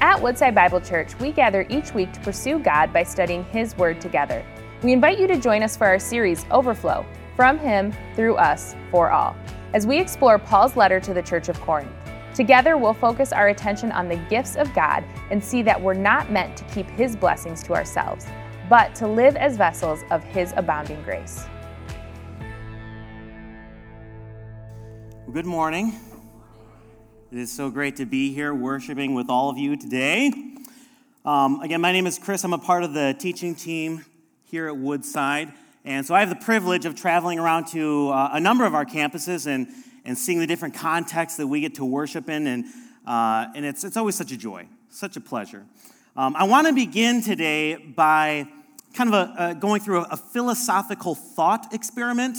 At Woodside Bible Church, we gather each week to pursue God by studying His Word together. We invite you to join us for our series, Overflow From Him, Through Us, For All, as we explore Paul's letter to the Church of Corinth. Together, we'll focus our attention on the gifts of God and see that we're not meant to keep His blessings to ourselves, but to live as vessels of His abounding grace. Good morning. It is so great to be here worshiping with all of you today. Um, again, my name is Chris. I'm a part of the teaching team here at Woodside. And so I have the privilege of traveling around to uh, a number of our campuses and, and seeing the different contexts that we get to worship in. And, uh, and it's, it's always such a joy, such a pleasure. Um, I want to begin today by kind of a, a going through a, a philosophical thought experiment,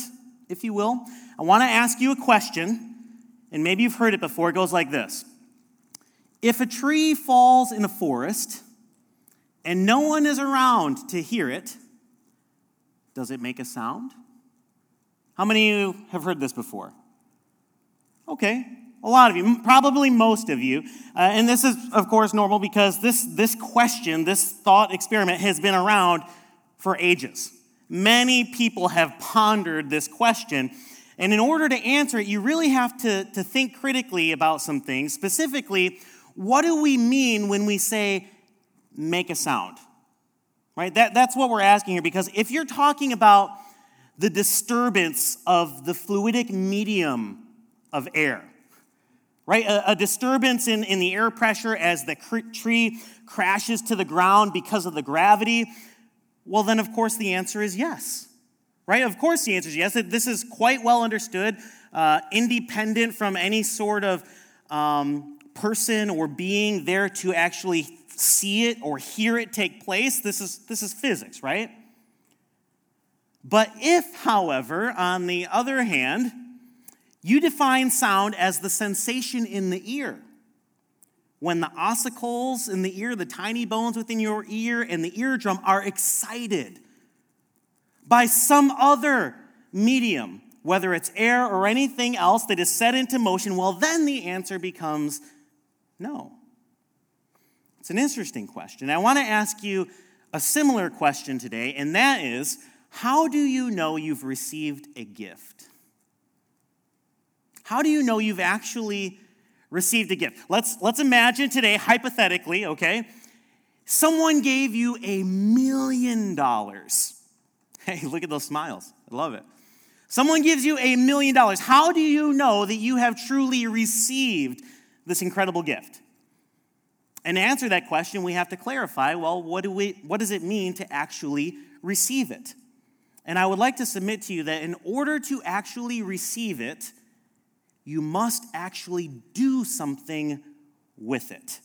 if you will. I want to ask you a question and maybe you've heard it before. It goes like this If a tree falls in a forest and no one is around to hear it, does it make a sound? How many of you have heard this before? Okay, a lot of you, probably most of you. Uh, and this is, of course, normal because this, this question, this thought experiment has been around for ages. Many people have pondered this question. And in order to answer it, you really have to, to think critically about some things. Specifically, what do we mean when we say make a sound? Right? That, that's what we're asking here because if you're talking about the disturbance of the fluidic medium of air, right? A, a, disturbance in, in the air pressure as the cr- tree crashes to the ground because of the gravity, well, then of course the answer is yes right? Of course, the answer is yes. This is quite well understood, uh, independent from any sort of um, person or being there to actually see it or hear it take place. This is, this is physics, right? But if, however, on the other hand, you define sound as the sensation in the ear, when the ossicles in the ear, the tiny bones within your ear, and the eardrum are excited by some other medium, whether it's air or anything else that is set into motion, well, then the answer becomes no. It's an interesting question. I want to ask you a similar question today, and that is how do you know you've received a gift? How do you know you've actually received a gift? Let's, let's imagine today, hypothetically, okay, someone gave you a million dollars Hey, look at those smiles. I love it. Someone gives you a million dollars. How do you know that you have truly received this incredible gift? And to answer that question, we have to clarify well, what, do we, what does it mean to actually receive it? And I would like to submit to you that in order to actually receive it, you must actually do something with it.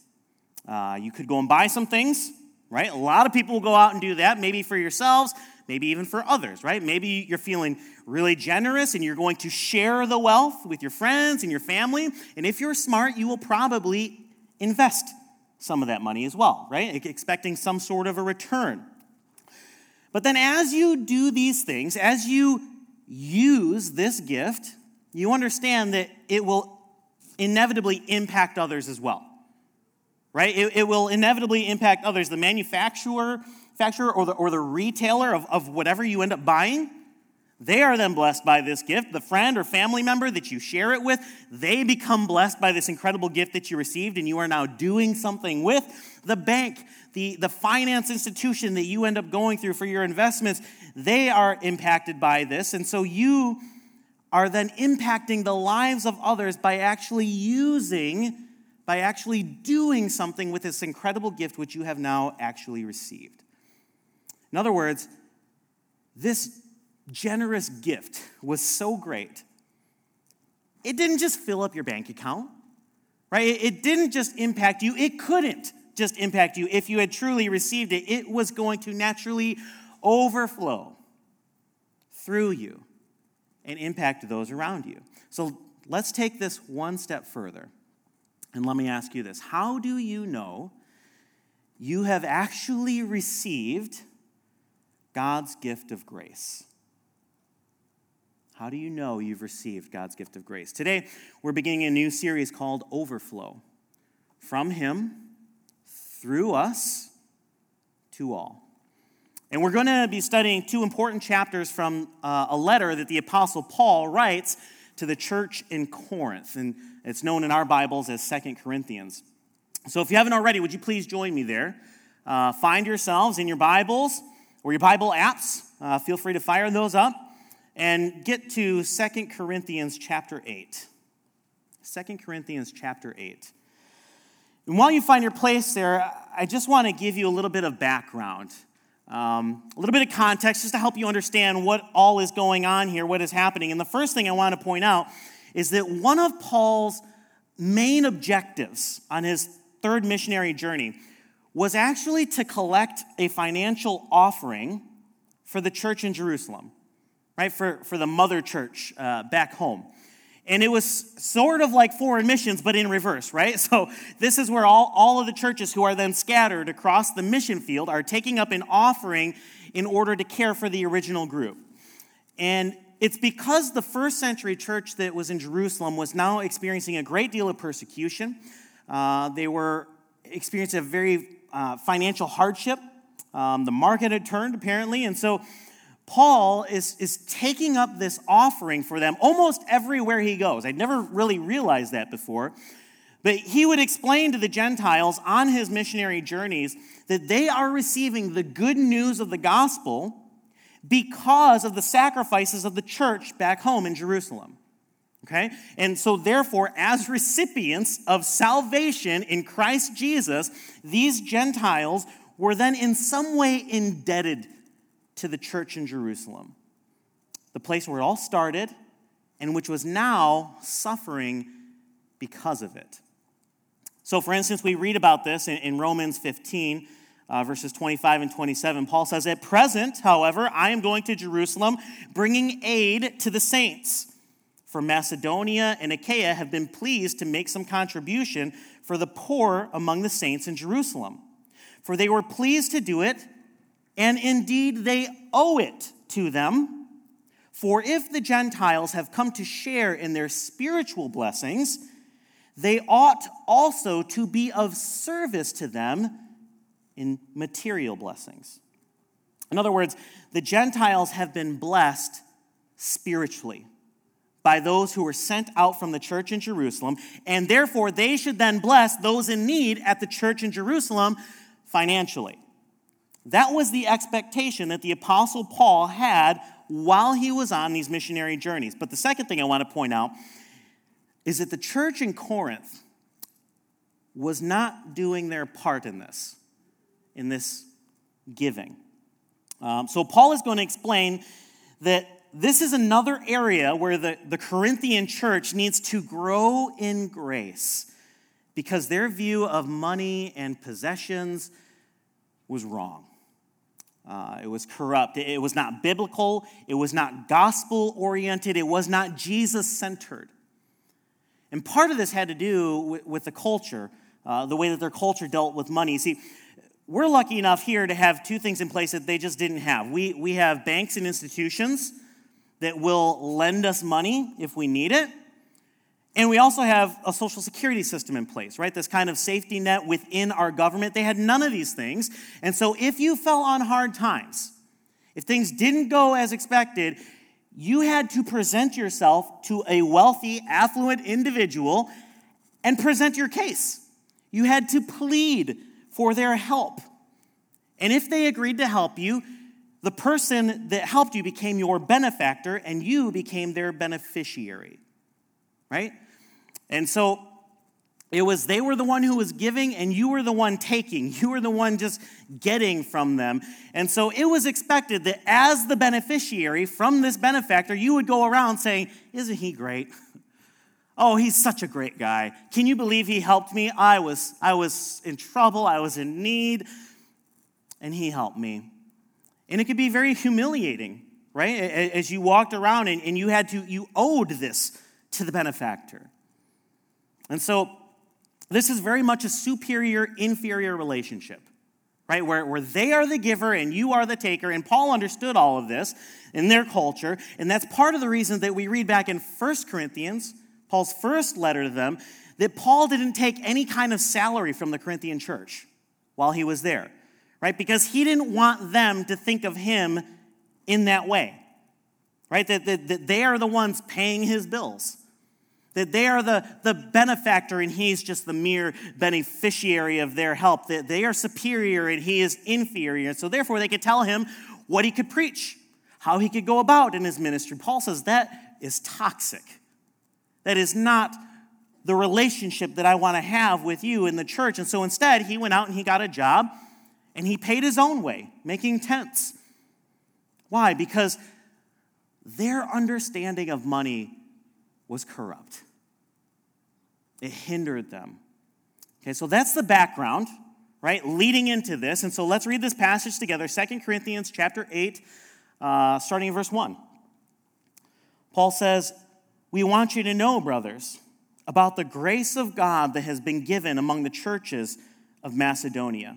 Uh, you could go and buy some things, right? A lot of people will go out and do that, maybe for yourselves, maybe even for others, right? Maybe you're feeling really generous and you're going to share the wealth with your friends and your family. And if you're smart, you will probably invest some of that money as well, right? Expecting some sort of a return. But then as you do these things, as you use this gift, you understand that it will inevitably impact others as well, right? It, it will inevitably impact others. The manufacturer manufacturer or the, or the retailer of, of whatever you end up buying, they are then blessed by this gift. The friend or family member that you share it with, they become blessed by this incredible gift that you received and you are now doing something with. The bank, the, the finance institution that you end up going through for your investments, they are impacted by this. And so you are then impacting the lives of others by actually using, by actually doing something with this incredible gift which you have now actually received. In other words, this generous gift was so great, it didn't just fill up your bank account, right? It didn't just impact you, it couldn't just impact you. If you had truly received it, it was going to naturally overflow through you and impact those around you. So let's take this one step further. And let me ask you this How do you know you have actually received God's gift of grace. How do you know you've received God's gift of grace? Today, we're beginning a new series called Overflow. From Him, through us to all. And we're going to be studying two important chapters from uh, a letter that the Apostle Paul writes to the church in Corinth. And it's known in our Bibles as Second Corinthians. So if you haven't already, would you please join me there? Uh, find yourselves in your Bibles or your Bible apps. Uh, feel free to fire those up and get to Second Corinthians chapter 8. 2 Corinthians chapter 8. And while you find your place there, I just want to give you a little bit of background, um, a little bit of context just to help you understand what all is going on here, what is happening. And the first thing I want to point out is that one of Paul's main objectives on his third missionary journey was actually to collect a financial offering for the church in Jerusalem, right? For, for the mother church uh, back home. And it was sort of like foreign missions, but in reverse, right? So this is where all, all of the churches who are then scattered across the mission field are taking up an offering in order to care for the original group. And it's because the first century church that was in Jerusalem was now experiencing a great deal of persecution. Uh, they were experiencing a very uh, financial hardship. Um, the market had turned, apparently. And so Paul is, is taking up this offering for them almost everywhere he goes. I'd never really realized that before. But he would explain to the Gentiles on his missionary journeys that they are receiving the good news of the gospel because of the sacrifices of the church back home in Jerusalem. Okay? And so, therefore, as recipients of salvation in Christ Jesus, these Gentiles were then in some way indebted to the church in Jerusalem, the place where it all started and which was now suffering because of it. So, for instance, we read about this in, in Romans 15. Uh, verses 25 and 27, Paul says, At present, however, I am going to Jerusalem, bringing aid to the saints for Macedonia and Achaia have been pleased to make some contribution for the poor among the saints in Jerusalem. For they were pleased to do it, and indeed they owe it to them. For if the Gentiles have come to share in their spiritual blessings, they ought also to be of service to them in material blessings. In other words, the Gentiles have been blessed spiritually by those who were sent out from the church in Jerusalem, and therefore they should then bless those in need at the church in Jerusalem financially. That was the expectation that the Apostle Paul had while he was on these missionary journeys. But the second thing I want to point out is that the church in Corinth was not doing their part in this, in this giving. Um, so Paul is going to explain that this is another area where the, the Corinthian church needs to grow in grace because their view of money and possessions was wrong. Uh, it was corrupt. It was not biblical. It was not gospel oriented. It was not Jesus centered. And part of this had to do with, with the culture, uh, the way that their culture dealt with money. See, we're lucky enough here to have two things in place that they just didn't have. We, we have banks and institutions that will lend us money if we need it. And we also have a social security system in place, right? This kind of safety net within our government. They had none of these things. And so if you fell on hard times, if things didn't go as expected, you had to present yourself to a wealthy, affluent individual and present your case. You had to plead for their help. And if they agreed to help you, the person that helped you became your benefactor and you became their beneficiary. Right? And so it was they were the one who was giving and you were the one taking. You were the one just getting from them. And so it was expected that as the beneficiary from this benefactor, you would go around saying, Isn't he great? Oh, he's such a great guy. Can you believe he helped me? I was, I was in trouble, I was in need, and he helped me. And it could be very humiliating, right? As you walked around and, you had to, you owed this to the benefactor. And so this is very much a superior inferior relationship, right? Where, where they are the giver and you are the taker. And Paul understood all of this in their culture. And that's part of the reason that we read back in First Corinthians, Paul's first letter to them, that Paul didn't take any kind of salary from the Corinthian church. while he was there, right? Because he didn't want them to think of him in that way, right? That, that, that they are the ones paying his bills, that they are the, the benefactor and he's just the mere beneficiary of their help, that they are superior and he is inferior. So therefore, they could tell him what he could preach, how he could go about in his ministry. Paul says that is toxic. That is not the relationship that I want to have with you in the church. And so instead, he went out and he got a job and he paid his own way, making tents. Why? Because their understanding of money was corrupt, it hindered them. Okay, so that's the background, right, leading into this. And so let's read this passage together Second Corinthians chapter 8, uh, starting in verse 1. Paul says, We want you to know, brothers about the grace of God that has been given among the churches of Macedonia.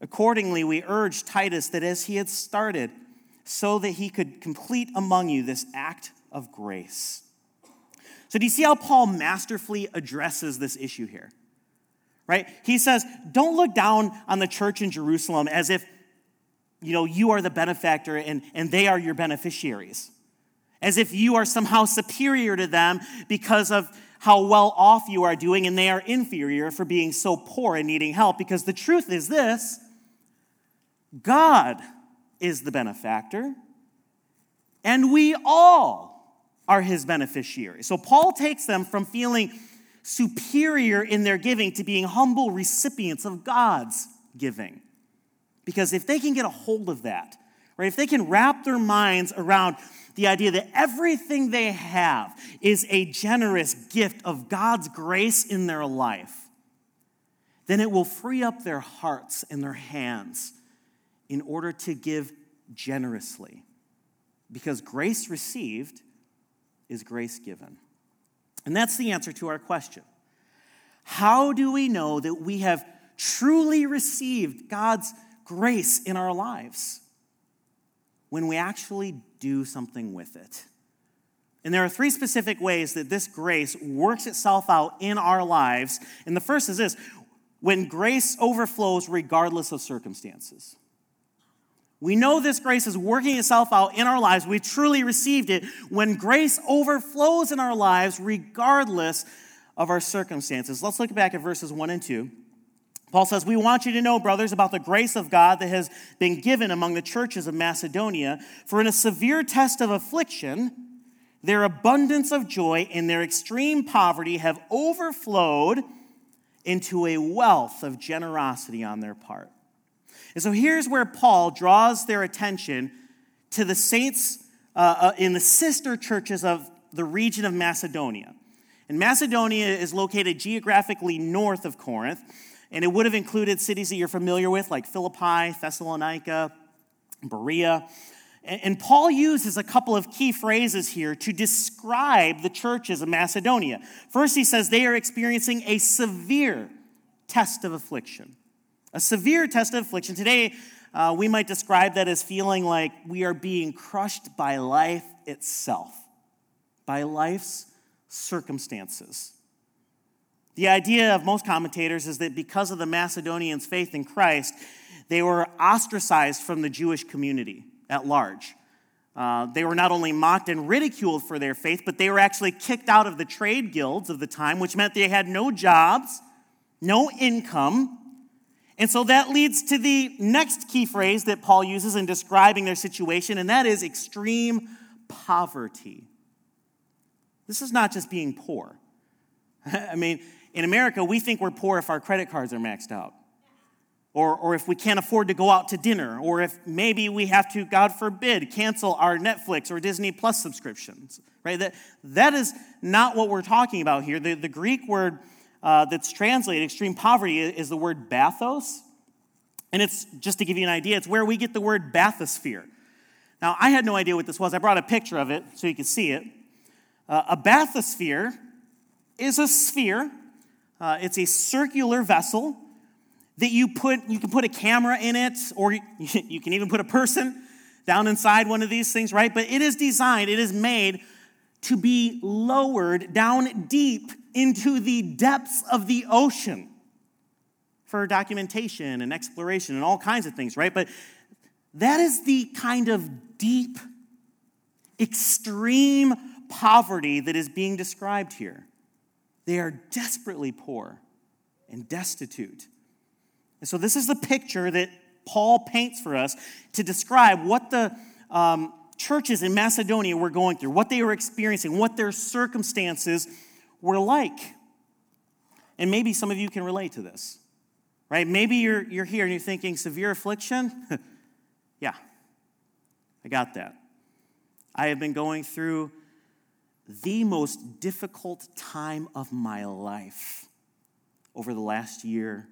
Accordingly, we urge Titus that as he had started, so that he could complete among you this act of grace. So, do you see how Paul masterfully addresses this issue here? Right? He says, don't look down on the church in Jerusalem as if you know you are the benefactor and, and they are your beneficiaries as if you are somehow superior to them because of how well off you are doing and they are inferior for being so poor and needing help. Because the truth is this God is the benefactor, and we all are his beneficiaries. So Paul takes them from feeling superior in their giving to being humble recipients of God's giving. Because if they can get a hold of that, right, if they can wrap their minds around the idea that everything they have is a generous gift of God's grace in their life, then it will free up their hearts and their hands in order to give generously. Because grace received is grace given. And that's the answer to our question. How do we know that we have truly received God's grace in our lives? When we actually do something with it. And there are three specific ways that this grace works itself out in our lives. And the first is this when grace overflows regardless of circumstances. We know this grace is working itself out in our lives. We truly received it when grace overflows in our lives regardless of our circumstances. Let's look back at verses 1 and 2. Paul says, We want you to know, brothers, about the grace of God that has been given among the churches of Macedonia. For in a severe test of affliction, their abundance of joy and their extreme poverty have overflowed into a wealth of generosity on their part. And so here's where Paul draws their attention to the saints uh, uh, in the sister churches of the region of Macedonia. And Macedonia is located geographically north of Corinth. And it would have included cities that you're familiar with, like Philippi, Thessalonica, Berea. And Paul uses a couple of key phrases here to describe the churches of Macedonia. First, he says they are experiencing a severe test of affliction. A severe test of affliction. Today, uh, we might describe that as feeling like we are being crushed by life itself, by life's circumstances. The idea of most commentators is that because of the Macedonians' faith in Christ, they were ostracized from the Jewish community at large. Uh, they were not only mocked and ridiculed for their faith, but they were actually kicked out of the trade guilds of the time, which meant they had no jobs, no income. And so that leads to the next key phrase that Paul uses in describing their situation, and that is extreme poverty. This is not just being poor. I mean, in America, we think we're poor if our credit cards are maxed out, or, or if we can't afford to go out to dinner, or if maybe we have to, God forbid, cancel our Netflix or Disney Plus subscriptions, right? That, that is not what we're talking about here. The, the Greek word uh, that's translated extreme poverty is the word bathos. And it's, just to give you an idea, it's where we get the word bathysphere. Now, I had no idea what this was. I brought a picture of it so you can see it. Uh, a bathysphere is a sphere, uh, it's a circular vessel that you put, you can put a camera in it, or you can even put a person down inside one of these things, right? But it is designed, it is made to be lowered down deep into the depths of the ocean for documentation and exploration and all kinds of things, right? But that is the kind of deep, extreme poverty that is being described here. They are desperately poor and destitute. And so, this is the picture that Paul paints for us to describe what the um, churches in Macedonia were going through, what they were experiencing, what their circumstances were like. And maybe some of you can relate to this, right? Maybe you're, you're here and you're thinking, severe affliction? yeah, I got that. I have been going through the most difficult time of my life over the last year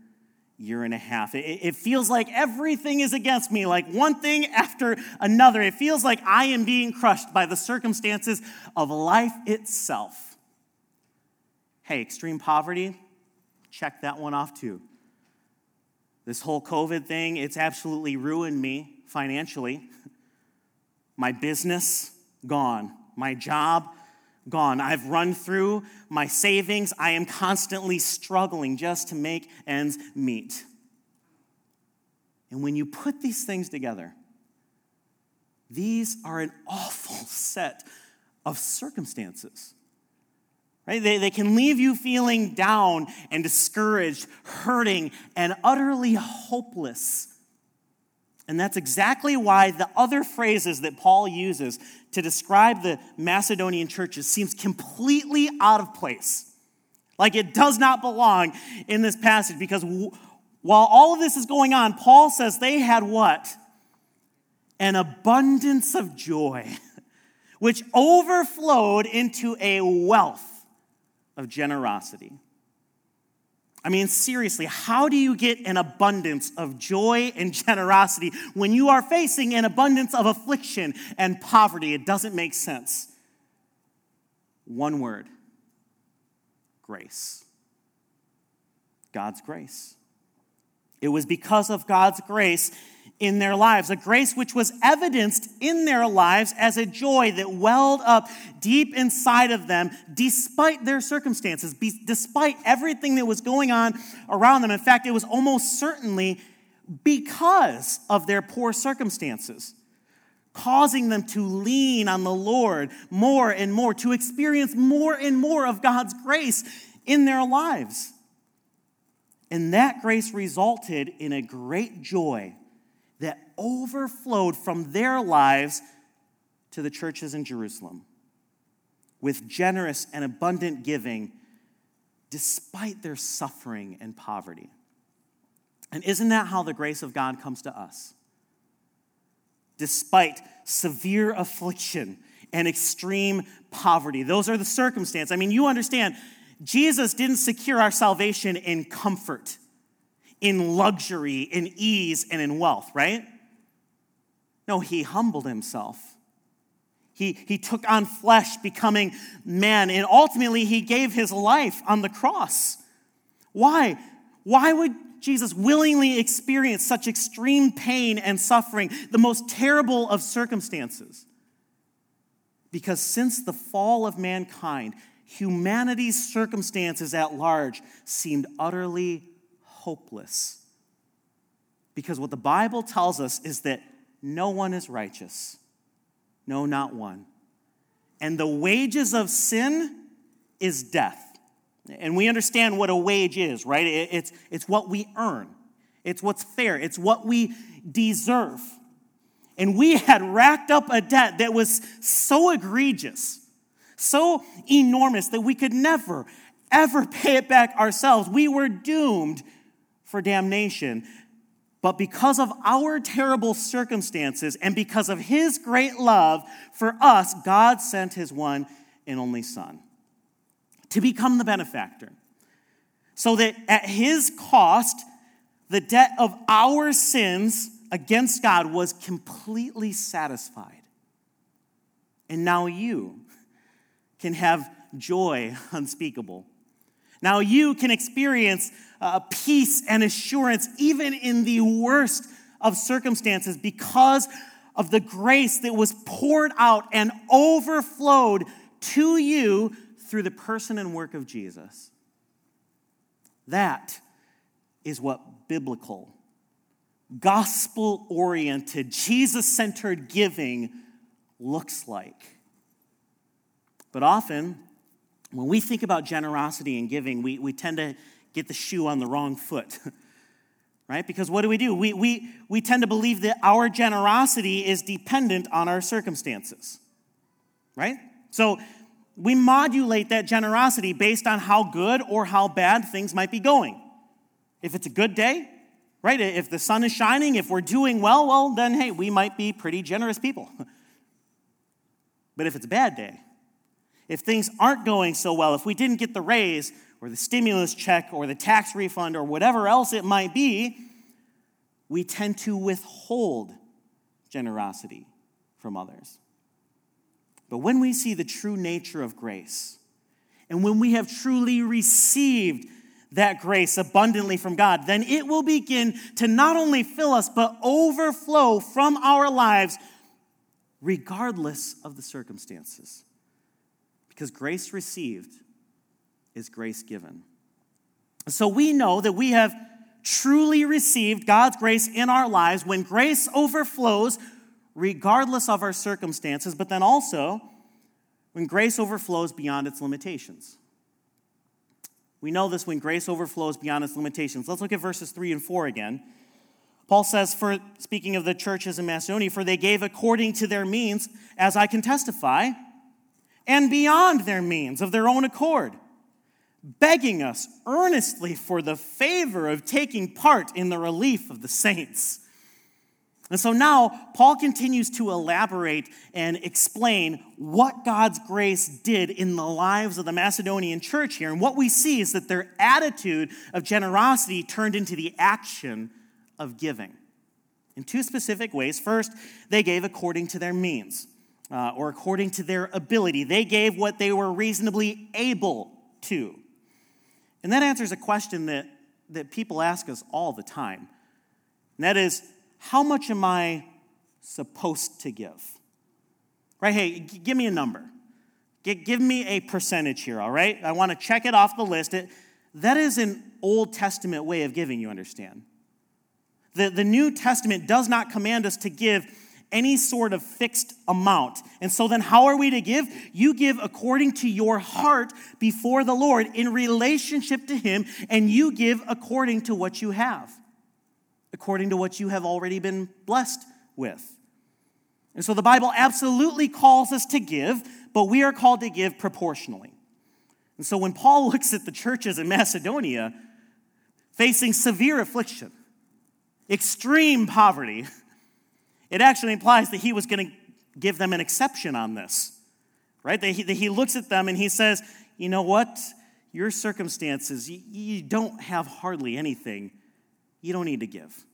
year and a half. It, it, feels like everything is against me, like one thing after another. It feels like I am being crushed by the circumstances of life itself. Hey, extreme poverty, check that one off too. This whole COVID thing, it's absolutely ruined me financially. My business, gone. My job, gone. I've run through my savings. I am constantly struggling just to make ends meet. And when you put these things together, these are an awful set of circumstances. Right? They, they can leave you feeling down and discouraged, hurting, and utterly hopeless. And that's exactly why the other phrases that Paul uses to describe the Macedonian churches seems completely out of place. Like it does not belong in this passage because w- while all of this is going on, Paul says they had what? An abundance of joy, which overflowed into a wealth of generosity. I mean, seriously, how do you get an abundance of joy and generosity when you are facing an abundance of affliction and poverty? It doesn't make sense. One word grace. God's grace. It was because of God's grace in their lives, a grace which was evidenced in their lives as a joy that welled up deep inside of them despite their circumstances, despite everything that was going on around them. In fact, it was almost certainly because of their poor circumstances, causing them to lean on the Lord more and more, to experience more and more of God's grace in their lives. And that grace resulted in a great joy that overflowed from their lives to the churches in Jerusalem with generous and abundant giving despite their suffering and poverty. And isn't that how the grace of God comes to us? Despite severe affliction and extreme poverty. Those are the circumstances. I mean, you understand, Jesus didn't secure our salvation in comfort in luxury, in ease, and in wealth, right? No, he humbled himself. He, he took on flesh, becoming man, and ultimately he gave his life on the cross. Why? Why would Jesus willingly experience such extreme pain and suffering, the most terrible of circumstances? Because since the fall of mankind, humanity's circumstances at large seemed utterly hopeless. Because what the Bible tells us is that no one is righteous. No, not one. And the wages of sin is death. And we understand what a wage is, right? It's, it's what we earn, it's what's fair, it's what we deserve. And we had racked up a debt that was so egregious, so enormous that we could never, ever pay it back ourselves. We were doomed for damnation. But because of our terrible circumstances and because of his great love for us, God sent his one and only Son to become the benefactor. So that at his cost, the debt of our sins against God was completely satisfied. And now you can have joy unspeakable. Now you can experience uh, peace and assurance even in the worst of circumstances because of the grace that was poured out and overflowed to you through the person and work of Jesus. That is what biblical, gospel oriented, Jesus centered giving looks like. But often, when we think about generosity and giving, we, we tend to get the shoe on the wrong foot. right? Because what do we do? We, we, we tend to believe that our generosity is dependent on our circumstances, right? So we modulate that generosity based on how good or how bad things might be going. If it's a good day, right? If the sun is shining, if we're doing well, well, then hey, we might be pretty generous people. but if it's a bad day, if things aren't going so well, if we didn't get the raise or the stimulus check or the tax refund or whatever else it might be, we tend to withhold generosity from others. But when we see the true nature of grace, and when we have truly received that grace abundantly from God, then it will begin to not only fill us, but overflow from our lives, regardless of the circumstances. Because grace received is grace given. So we know that we have truly received God's grace in our lives when grace overflows, regardless of our circumstances, but then also when grace overflows beyond its limitations. We know this when grace overflows beyond its limitations. Let's look at verses 3 and 4 again. Paul says, for speaking of the churches in Macedonia, for they gave according to their means, as I can testify, and beyond their means of their own accord, begging us earnestly for the favor of taking part in the relief of the saints. And so now Paul continues to elaborate and explain what God's grace did in the lives of the Macedonian church here. And what we see is that their attitude of generosity turned into the action of giving in two specific ways. First, they gave according to their means uh, or according to their ability, they gave what they were reasonably able to. And that answers a question that, that people ask us all the time. And that is, how much am I supposed to give? Right? Hey, g- give me a number. G- give me a percentage here, all right? I want to check it off the list. It, that is an Old Testament way of giving, you understand. The, the New Testament does not command us to give any sort of fixed amount. And so then, how are we to give? You give according to your heart before the Lord in relationship to Him, and you give according to what you have according to what you have already been blessed with. And so the Bible absolutely calls us to give, but we are called to give proportionally. And so when Paul looks at the churches in Macedonia facing severe affliction, extreme poverty, it actually implies that he was going to give them an exception on this, right? That he, that he looks at them and he says, you know what? Your circumstances, you, you don't have hardly anything you don't need to give.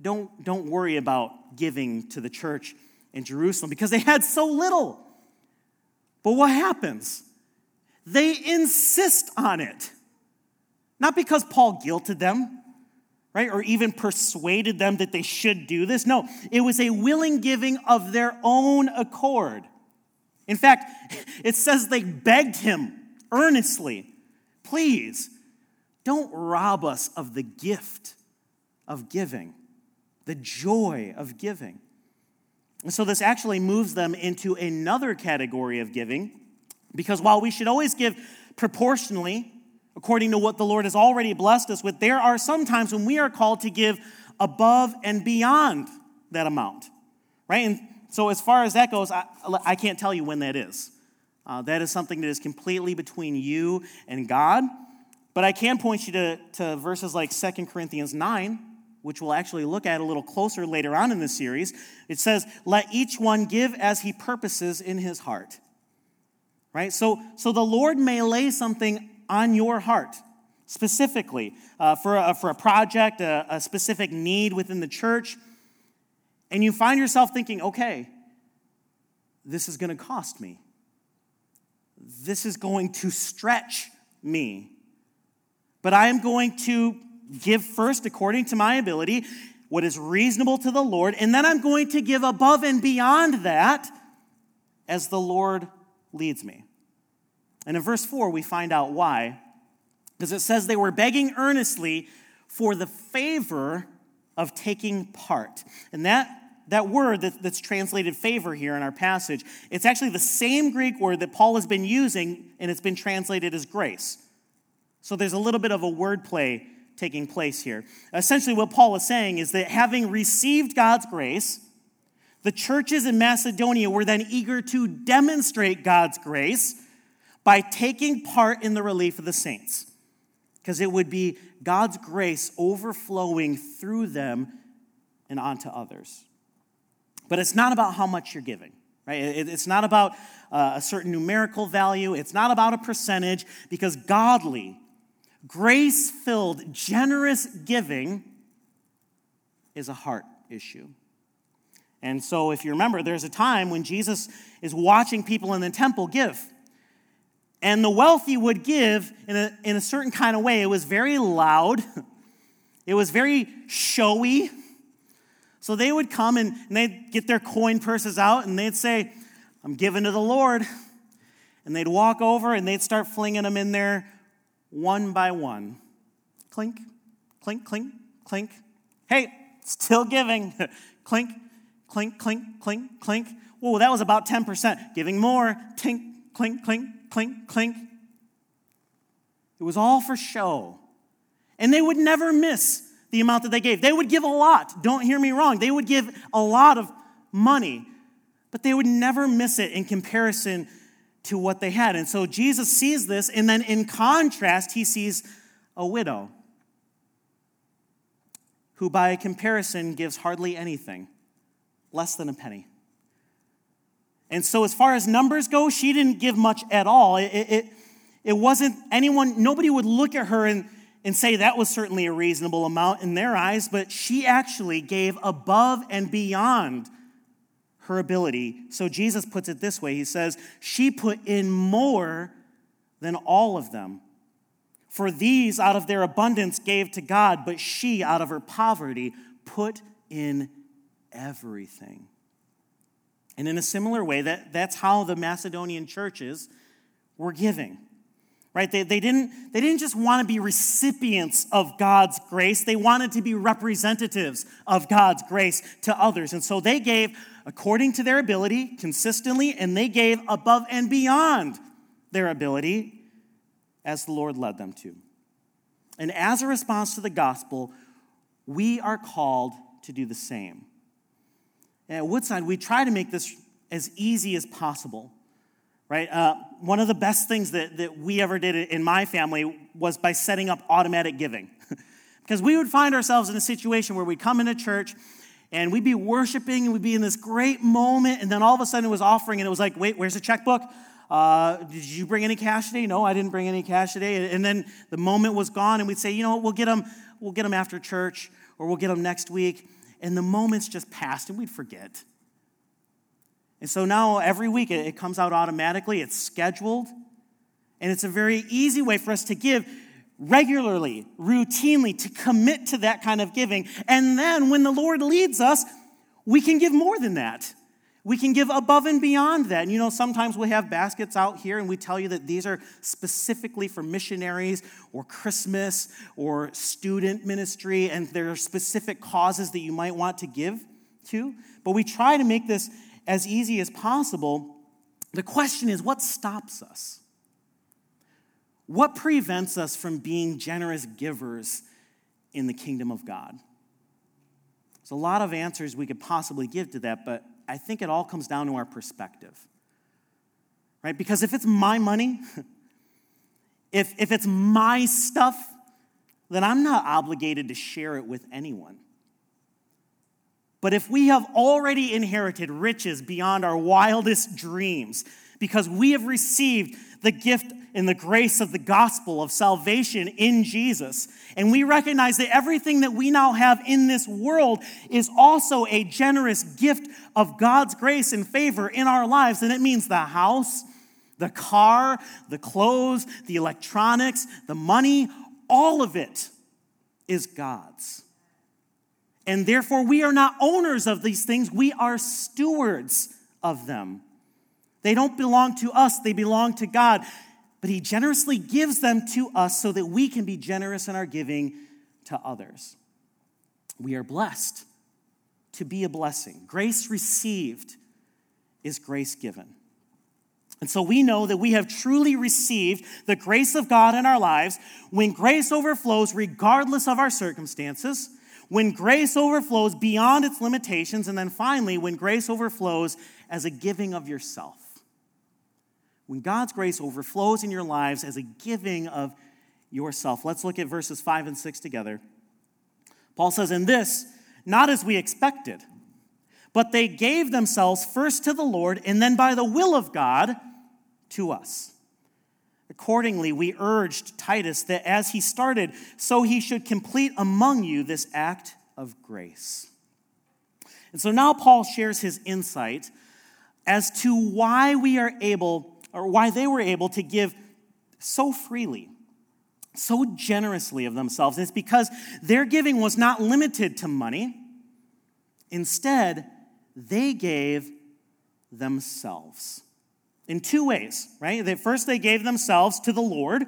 Don't, don't worry about giving to the church in Jerusalem because they had so little. But what happens? They insist on it. Not because Paul guilted them, right, or even persuaded them that they should do this. No, it was a willing giving of their own accord. In fact, it says they begged him earnestly, please don't rob us of the gift of giving, the joy of giving. And so this actually moves them into another category of giving, because while we should always give proportionally, according to what the Lord has already blessed us with, there are some times when we are called to give above and beyond that amount, right? And so, as far as that goes, I, I can't tell you when that is. Uh, that is something that is completely between you and God. But I can point you to, to verses like 2 Corinthians 9, which we'll actually look at a little closer later on in the series. It says, Let each one give as he purposes in his heart. Right? So, so the Lord may lay something on your heart. specifically uh, for, a, for a project, a, a specific need within the church, and you find yourself thinking, okay, this is going to cost me. This is going to stretch me. But I am going to give first according to my ability what is reasonable to the Lord, and then I'm going to give above and beyond that as the Lord leads me. And in verse 4, we find out why. Because it says they were begging earnestly for the favor of taking part. And that, that word that, that's translated favor here in our passage, it's actually the same Greek word that Paul has been using, and it's been translated as grace. So there's a little bit of a wordplay taking place here. Essentially, what Paul is saying is that having received God's grace, the churches in Macedonia were then eager to demonstrate God's grace by taking part in the relief of the saints, because it would be God's grace overflowing through them and onto others. But it's not about how much you're giving, right? It's not about uh, a certain numerical value, it's not about a percentage, because godly, grace filled, generous giving is a heart issue. And so, if you remember, there's a time when Jesus is watching people in the temple give. And the wealthy would give in a, in a certain kind of way. It was very loud, it was very showy. So they would come and, and they'd get their coin purses out and they'd say, I'm giving to the Lord. And they'd walk over and they'd start flinging them in there one by one. Clink, clink, clink, clink. Hey, still giving. clink, clink, clink, clink, clink. Whoa, that was about 10%. Giving more. Tink, clink, clink, clink, clink. It was all for show. And they would never miss the amount that they gave. They would give a lot. Don't hear me wrong. They would give a lot of money, but they would never miss it in comparison to what they had. And so Jesus sees this, and then in contrast, he sees a widow who, by comparison, gives hardly anything, less than a penny. And so, as far as numbers go, she didn't give much at all. It, it, it wasn't anyone, nobody would look at her and, and say that was certainly a reasonable amount in their eyes, but she actually gave above and beyond her ability. So, Jesus puts it this way He says, She put in more than all of them. For these out of their abundance gave to God, but she out of her poverty put in everything. And in a similar way, that, that's how the Macedonian churches were giving. Right? They, they, didn't, they didn't just want to be recipients of God's grace, they wanted to be representatives of God's grace to others. And so they gave according to their ability consistently, and they gave above and beyond their ability as the Lord led them to. And as a response to the gospel, we are called to do the same. At Woodside, we try to make this as easy as possible, right? Uh, one of the best things that, that we ever did in my family was by setting up automatic giving. because we would find ourselves in a situation where we'd come into church and we'd be worshiping and we'd be in this great moment, and then all of a sudden it was offering, and it was like, wait, where's the checkbook? Uh, did you bring any cash today? No, I didn't bring any cash today. And then the moment was gone, and we'd say, you know what, we'll get them, we'll get them after church, or we'll get them next week and the moments just passed and we'd forget. And so now every week it comes out automatically, it's scheduled, and it's a very easy way for us to give regularly, routinely, to commit to that kind of giving. And then when the Lord leads us, we can give more than that. We can give above and beyond that. And you know, sometimes we have baskets out here and we tell you that these are specifically for missionaries or Christmas or student ministry, and there are specific causes that you might want to give to. But we try to make this as easy as possible. The question is what stops us? What prevents us from being generous givers in the kingdom of God? There's a lot of answers we could possibly give to that, but I think it all comes down to our perspective. Right? Because if it's my money, if, if it's my stuff, then I'm not obligated to share it with anyone. But if we have already inherited riches beyond our wildest dreams, because we have received the gift and the grace of the gospel of salvation in Jesus. And we recognize that everything that we now have in this world is also a generous gift of God's grace and favor in our lives. And it means the house, the car, the clothes, the electronics, the money, all of it is God's. And therefore, we are not owners of these things, we are stewards of them. They don't belong to us, they belong to God. But He generously gives them to us so that we can be generous in our giving to others. We are blessed to be a blessing. Grace received is grace given. And so we know that we have truly received the grace of God in our lives when grace overflows regardless of our circumstances, when grace overflows beyond its limitations, and then finally, when grace overflows as a giving of yourself. When God's grace overflows in your lives as a giving of yourself. Let's look at verses 5 and 6 together. Paul says, In this, not as we expected, but they gave themselves first to the Lord and then by the will of God to us. Accordingly, we urged Titus that as he started, so he should complete among you this act of grace. And so now Paul shares his insight as to why we are able, or why they were able to give so freely, so generously of themselves. It's because their giving was not limited to money. Instead, they gave themselves in two ways, right? First, they gave themselves to the Lord,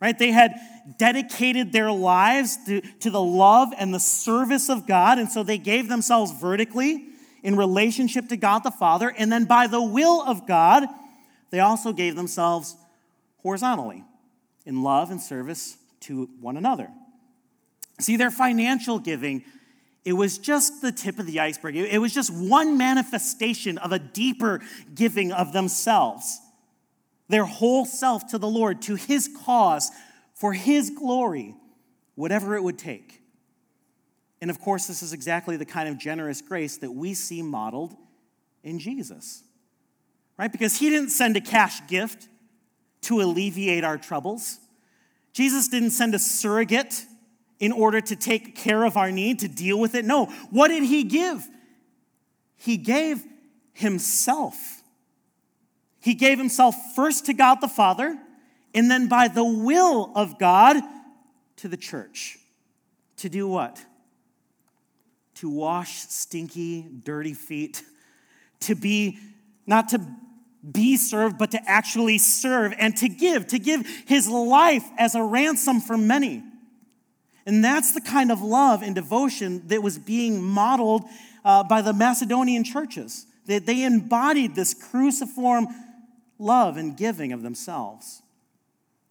right? They had dedicated their lives to, to the love and the service of God, and so they gave themselves vertically in relationship to God the Father, and then by the will of God, they also gave themselves horizontally in love and service to one another. See, their financial giving it was just the tip of the iceberg. It was just one manifestation of a deeper giving of themselves, their whole self to the Lord, to His cause, for His glory, whatever it would take. And of course, this is exactly the kind of generous grace that we see modeled in Jesus, right? Because He didn't send a cash gift to alleviate our troubles, Jesus didn't send a surrogate in order to take care of our need, to deal with it. No. What did he give? He gave himself. He gave himself first to God the Father, and then by the will of God to the church. To do what? To wash stinky, dirty feet. To be, not to be served, but to actually serve and to give, to give his life as a ransom for many. And that's the kind of love and devotion that was being modeled uh, by the Macedonian churches. That they embodied this cruciform love and giving of themselves.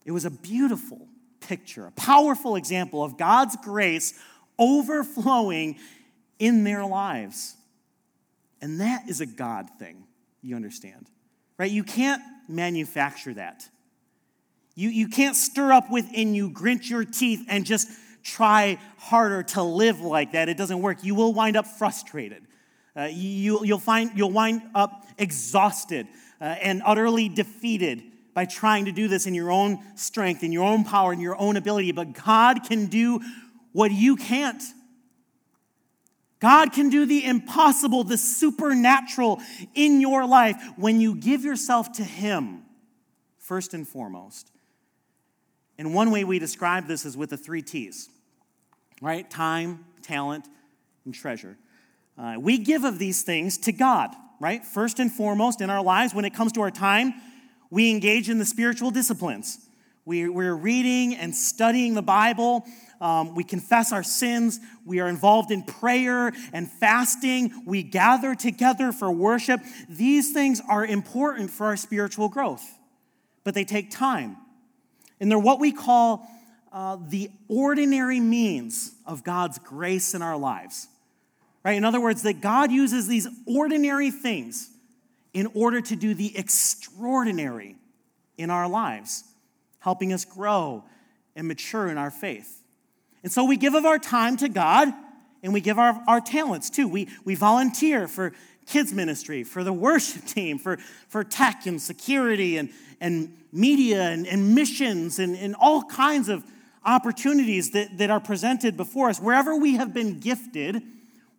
It was a beautiful picture, a powerful example of God's grace overflowing in their lives. And that is a God thing, you understand, right? You can't manufacture that. You, you can't stir up within you, grit your teeth, and just try harder to live like that, it doesn't work. You will wind up frustrated. Uh, you, will find, you'll wind up exhausted uh, and utterly defeated by trying to do this in your own strength, in your own power, in your own ability. But God can do what you can't. God can do the impossible, the supernatural in your life when you give yourself to Him, first and foremost. And one way we describe this is with the three T's, right? Time, talent, and treasure. Uh, we give of these things to God, right? First and foremost in our lives, when it comes to our time, we engage in the spiritual disciplines. We, we're reading and studying the Bible. Um, we confess our sins. We are involved in prayer and fasting. We gather together for worship. These things are important for our spiritual growth, but they take time. And they're what we call uh, the ordinary means of God's grace in our lives. Right? In other words, that God uses these ordinary things in order to do the extraordinary in our lives, helping us grow and mature in our faith. And so we give of our time to God and we give our, our talents too. We, we volunteer for kids ministry, for the worship team, for, for tech and security and, and media and, and missions and, and all kinds of opportunities that, that are presented before us. Wherever we have been gifted,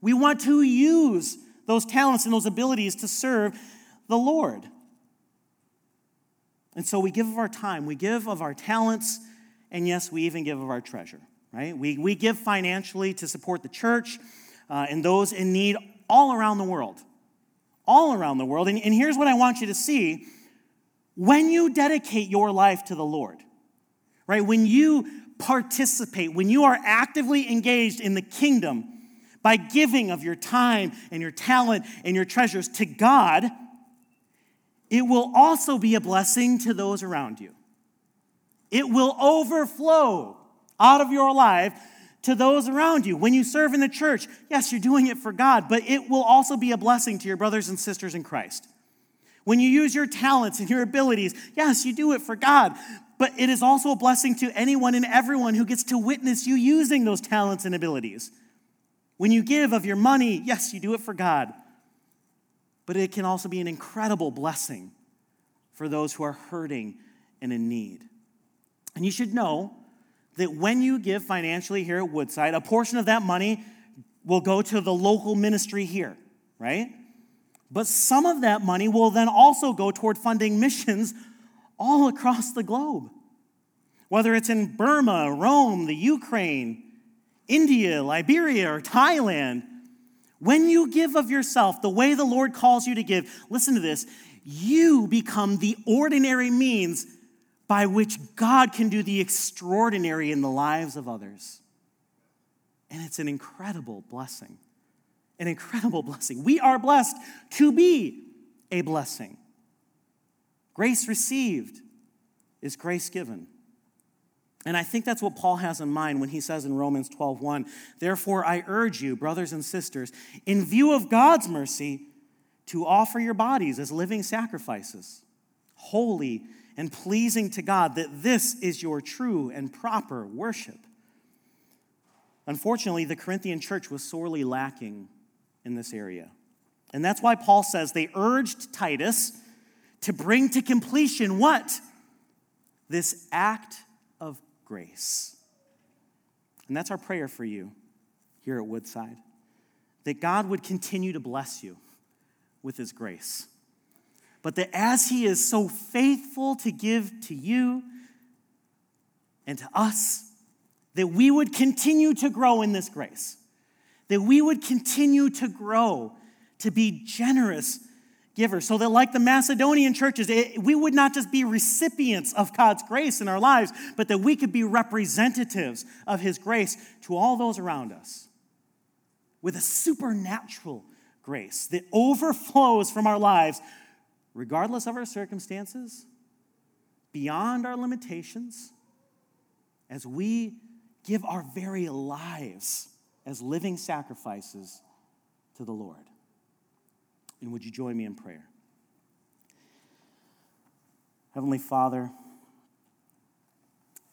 we want to use those talents and those abilities to serve the Lord. And so we give of our time, we give of our talents, and yes, we even give of our treasure, right? We, we give financially to support the church uh, and those in need all around the world. All around the world. And, and here's what I want you to see when you dedicate your life to the Lord, right? When you participate, when you are actively engaged in the kingdom by giving of your time and your talent and your treasures to God, it will also be a blessing to those around you. It will overflow out of your life to those around you. When you serve in the church, yes, you're doing it for God, but it will also be a blessing to your brothers and sisters in Christ. When you use your talents and your abilities, yes, you do it for God, but it is also a blessing to anyone and everyone who gets to witness you using those talents and abilities. When you give of your money, yes, you do it for God, but it can also be an incredible blessing for those who are hurting and in need. And you should know that when you give financially here at Woodside, a portion of that money will go to the local ministry here, right? But some of that money will then also go toward funding missions all across the globe. Whether it's in Burma, Rome, the Ukraine, India, Liberia, or Thailand, when you give of yourself the way the Lord calls you to give, listen to this, you become the ordinary means by which God can do the extraordinary in the lives of others. And it's an incredible blessing. An incredible blessing. We are blessed to be a blessing. Grace received is grace given. And I think that's what Paul has in mind when he says in Romans 12:1, "Therefore I urge you, brothers and sisters, in view of God's mercy, to offer your bodies as living sacrifices, holy and pleasing to God, that this is your true and proper worship." Unfortunately, the Corinthian church was sorely lacking in this area. And that's why Paul says they urged Titus to bring to completion what? This act of grace. And that's our prayer for you here at Woodside that God would continue to bless you with His grace. But that as He is so faithful to give to you and to us, that we would continue to grow in this grace, that we would continue to grow to be generous givers, So that, like the Macedonian churches, it, we would not just be recipients of God's grace in our lives, but that we could be representatives of His grace to all those around us with a supernatural grace that overflows from our lives, regardless of our circumstances, beyond our limitations, as we give our very lives as living sacrifices to the Lord. And would you join me in prayer? Heavenly Father,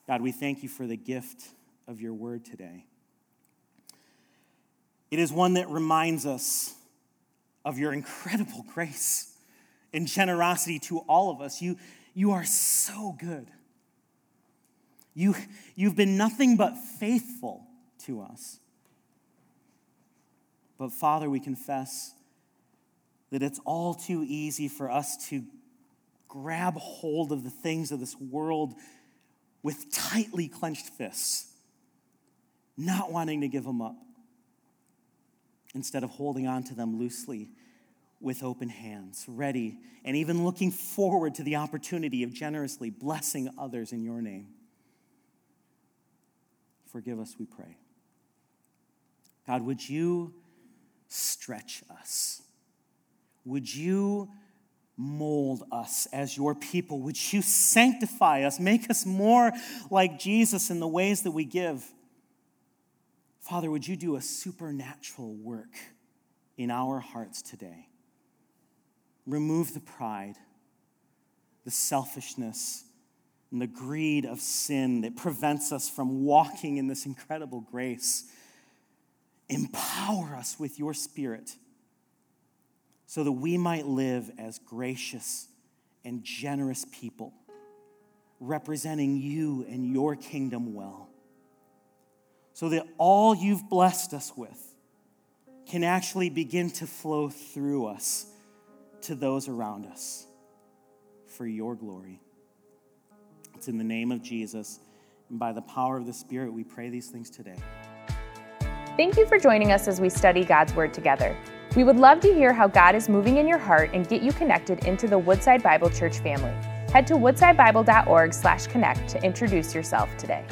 God, we thank you for the gift of your word today. It is one that reminds us of your incredible grace and generosity to all of us. You, you are so good. You, you've been nothing but faithful to us. But Father, we confess that it's all too easy for us to grab hold of the things of this world with tightly clenched fists, not wanting to give them up, instead of holding on to them loosely with open hands, ready, and even looking forward to the opportunity of generously blessing others in your name. Forgive us, we pray. God, would you stretch us? Would you mold us as your people? Would you sanctify us, make us more like Jesus in the ways that we give? Father, would you do a supernatural work in our hearts today? Remove the pride, the selfishness, and the greed of sin that prevents us from walking in this incredible grace empower us with your spirit so that we might live as gracious and generous people, representing you and your kingdom well. So that all you've blessed us with can actually begin to flow through us to those around us for your glory. It's in the name of Jesus and by the power of the Spirit we pray these things today. Thank you for joining us as we study God's Word together. We would love to hear how God is moving in your heart and get you connected into the Woodside Bible Church family. Head to woodsidebible.org/connect to introduce yourself today.